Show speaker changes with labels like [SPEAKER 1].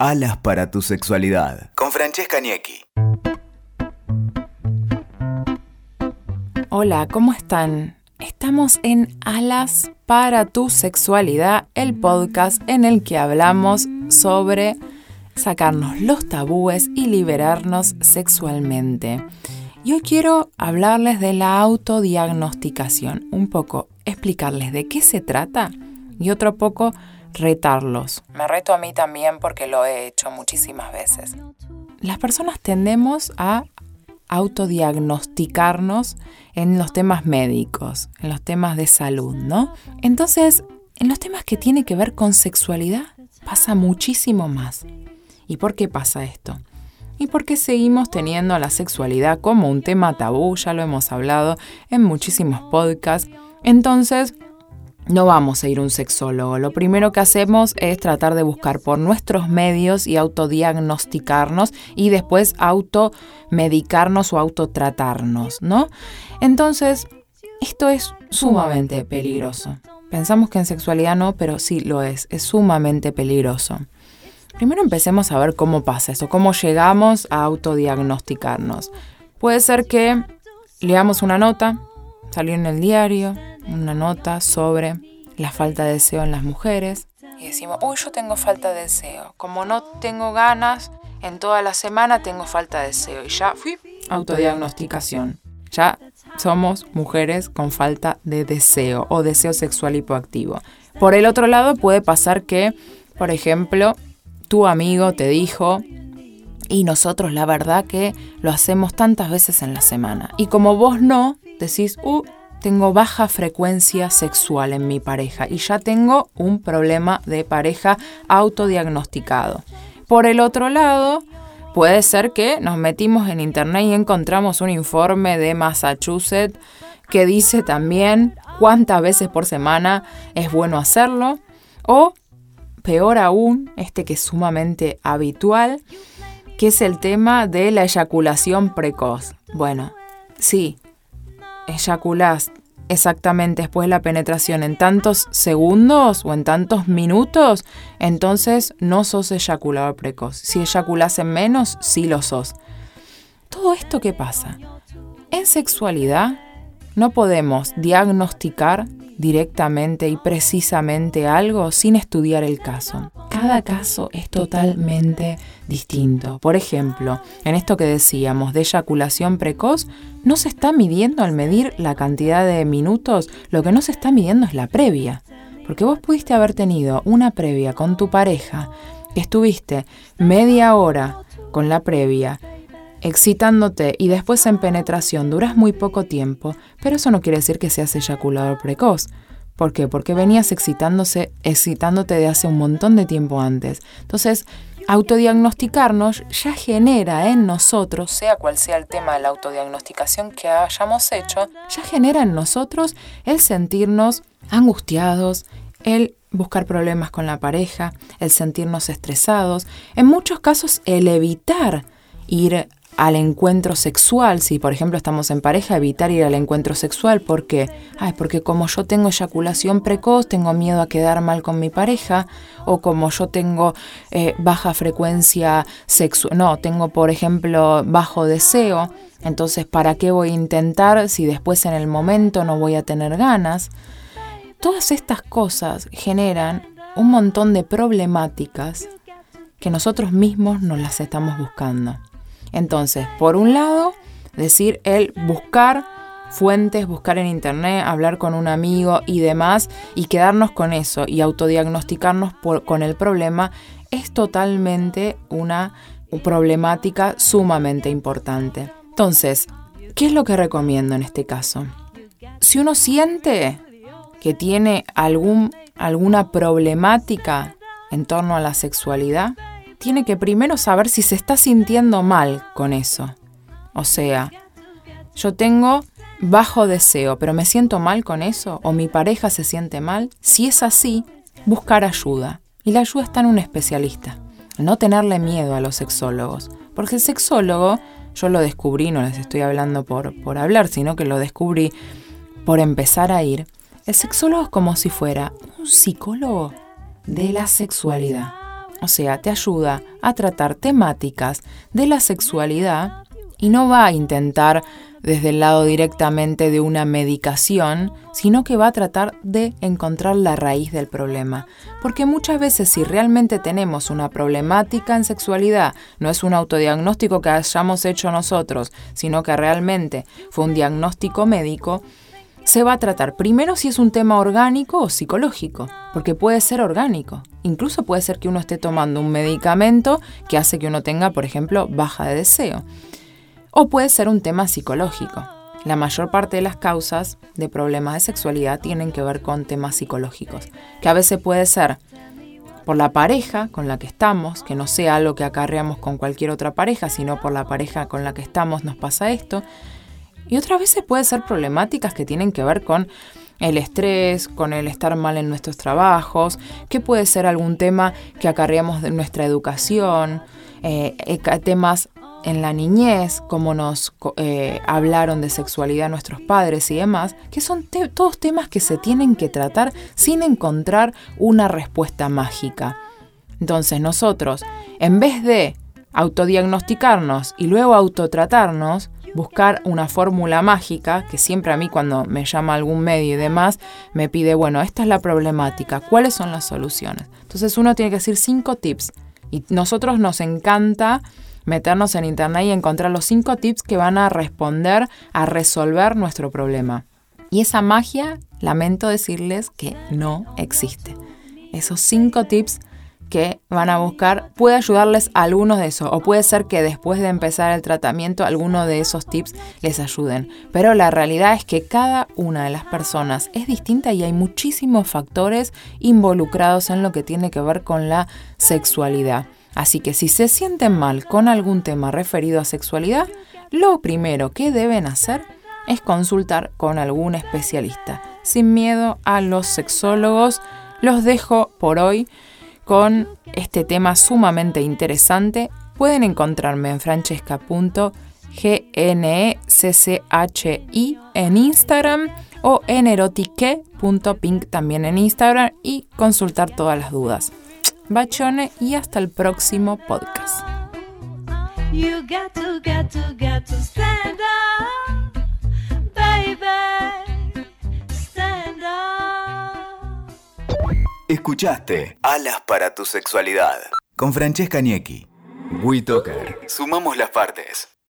[SPEAKER 1] Alas para tu sexualidad. Con Francesca Niecki.
[SPEAKER 2] Hola, ¿cómo están? Estamos en Alas para tu sexualidad, el podcast en el que hablamos sobre sacarnos los tabúes y liberarnos sexualmente. Y hoy quiero hablarles de la autodiagnosticación, un poco explicarles de qué se trata y otro poco retarlos. Me reto a mí también porque lo he hecho muchísimas veces. Las personas tendemos a autodiagnosticarnos en los temas médicos, en los temas de salud, ¿no? Entonces, en los temas que tienen que ver con sexualidad pasa muchísimo más. ¿Y por qué pasa esto? Y porque seguimos teniendo la sexualidad como un tema tabú, ya lo hemos hablado en muchísimos podcasts. Entonces, no vamos a ir a un sexólogo. Lo primero que hacemos es tratar de buscar por nuestros medios y autodiagnosticarnos y después automedicarnos o autotratarnos, ¿no? Entonces, esto es sumamente peligroso. Pensamos que en sexualidad no, pero sí lo es, es sumamente peligroso. Primero empecemos a ver cómo pasa eso, cómo llegamos a autodiagnosticarnos. Puede ser que leamos una nota, salió en el diario, una nota sobre la falta de deseo en las mujeres y decimos, uy, yo tengo falta de deseo. Como no tengo ganas, en toda la semana tengo falta de deseo. Y ya fui autodiagnosticación. Ya somos mujeres con falta de deseo o deseo sexual hipoactivo. Por el otro lado puede pasar que, por ejemplo, tu amigo te dijo, y nosotros la verdad que lo hacemos tantas veces en la semana. Y como vos no, decís, uh, tengo baja frecuencia sexual en mi pareja y ya tengo un problema de pareja autodiagnosticado. Por el otro lado, puede ser que nos metimos en internet y encontramos un informe de Massachusetts que dice también cuántas veces por semana es bueno hacerlo o peor aún, este que es sumamente habitual, que es el tema de la eyaculación precoz. Bueno, sí, eyaculás exactamente después de la penetración en tantos segundos o en tantos minutos, entonces no sos eyaculador precoz. Si eyaculás en menos, sí lo sos. ¿Todo esto qué pasa? En sexualidad no podemos diagnosticar directamente y precisamente algo sin estudiar el caso. Cada caso es totalmente distinto. Por ejemplo, en esto que decíamos de eyaculación precoz, no se está midiendo al medir la cantidad de minutos, lo que no se está midiendo es la previa. Porque vos pudiste haber tenido una previa con tu pareja, que estuviste media hora con la previa, excitándote y después en penetración duras muy poco tiempo, pero eso no quiere decir que seas eyaculador precoz. ¿Por qué? Porque venías excitándose, excitándote de hace un montón de tiempo antes. Entonces, autodiagnosticarnos ya genera en nosotros, sea cual sea el tema de la autodiagnosticación que hayamos hecho, ya genera en nosotros el sentirnos angustiados, el buscar problemas con la pareja, el sentirnos estresados, en muchos casos el evitar ir al encuentro sexual, si por ejemplo estamos en pareja, evitar ir al encuentro sexual, ¿por qué? porque como yo tengo eyaculación precoz, tengo miedo a quedar mal con mi pareja, o como yo tengo eh, baja frecuencia sexual, no, tengo por ejemplo bajo deseo, entonces ¿para qué voy a intentar si después en el momento no voy a tener ganas? Todas estas cosas generan un montón de problemáticas que nosotros mismos nos las estamos buscando. Entonces, por un lado, decir el buscar fuentes, buscar en internet, hablar con un amigo y demás, y quedarnos con eso y autodiagnosticarnos con el problema, es totalmente una problemática sumamente importante. Entonces, ¿qué es lo que recomiendo en este caso? Si uno siente que tiene algún, alguna problemática en torno a la sexualidad, tiene que primero saber si se está sintiendo mal con eso. O sea, yo tengo bajo deseo, pero me siento mal con eso, o mi pareja se siente mal. Si es así, buscar ayuda. Y la ayuda está en un especialista. No tenerle miedo a los sexólogos. Porque el sexólogo, yo lo descubrí, no les estoy hablando por, por hablar, sino que lo descubrí por empezar a ir. El sexólogo es como si fuera un psicólogo de la sexualidad. O sea, te ayuda a tratar temáticas de la sexualidad y no va a intentar desde el lado directamente de una medicación, sino que va a tratar de encontrar la raíz del problema. Porque muchas veces si realmente tenemos una problemática en sexualidad, no es un autodiagnóstico que hayamos hecho nosotros, sino que realmente fue un diagnóstico médico, se va a tratar primero si es un tema orgánico o psicológico, porque puede ser orgánico. Incluso puede ser que uno esté tomando un medicamento que hace que uno tenga, por ejemplo, baja de deseo o puede ser un tema psicológico. La mayor parte de las causas de problemas de sexualidad tienen que ver con temas psicológicos, que a veces puede ser por la pareja con la que estamos, que no sea algo que acarreamos con cualquier otra pareja, sino por la pareja con la que estamos nos pasa esto. Y otras veces puede ser problemáticas que tienen que ver con el estrés, con el estar mal en nuestros trabajos, que puede ser algún tema que acarreamos de nuestra educación, eh, eh, temas en la niñez, como nos eh, hablaron de sexualidad nuestros padres y demás, que son todos temas que se tienen que tratar sin encontrar una respuesta mágica. Entonces nosotros, en vez de autodiagnosticarnos y luego autotratarnos, buscar una fórmula mágica, que siempre a mí cuando me llama algún medio y demás, me pide, bueno, esta es la problemática, ¿cuáles son las soluciones? Entonces uno tiene que decir cinco tips. Y nosotros nos encanta meternos en internet y encontrar los cinco tips que van a responder a resolver nuestro problema. Y esa magia, lamento decirles que no existe. Esos cinco tips que van a buscar puede ayudarles a algunos de esos o puede ser que después de empezar el tratamiento alguno de esos tips les ayuden. Pero la realidad es que cada una de las personas es distinta y hay muchísimos factores involucrados en lo que tiene que ver con la sexualidad. Así que si se sienten mal con algún tema referido a sexualidad, lo primero que deben hacer es consultar con algún especialista. Sin miedo a los sexólogos, los dejo por hoy con este tema sumamente interesante. Pueden encontrarme en francesca.gnecchi en Instagram o en erotique.pink también en Instagram y consultar todas las dudas. Bachone y hasta el próximo podcast.
[SPEAKER 1] Escuchaste Alas para tu sexualidad con Francesca Niecki. WeToker. Sumamos las partes.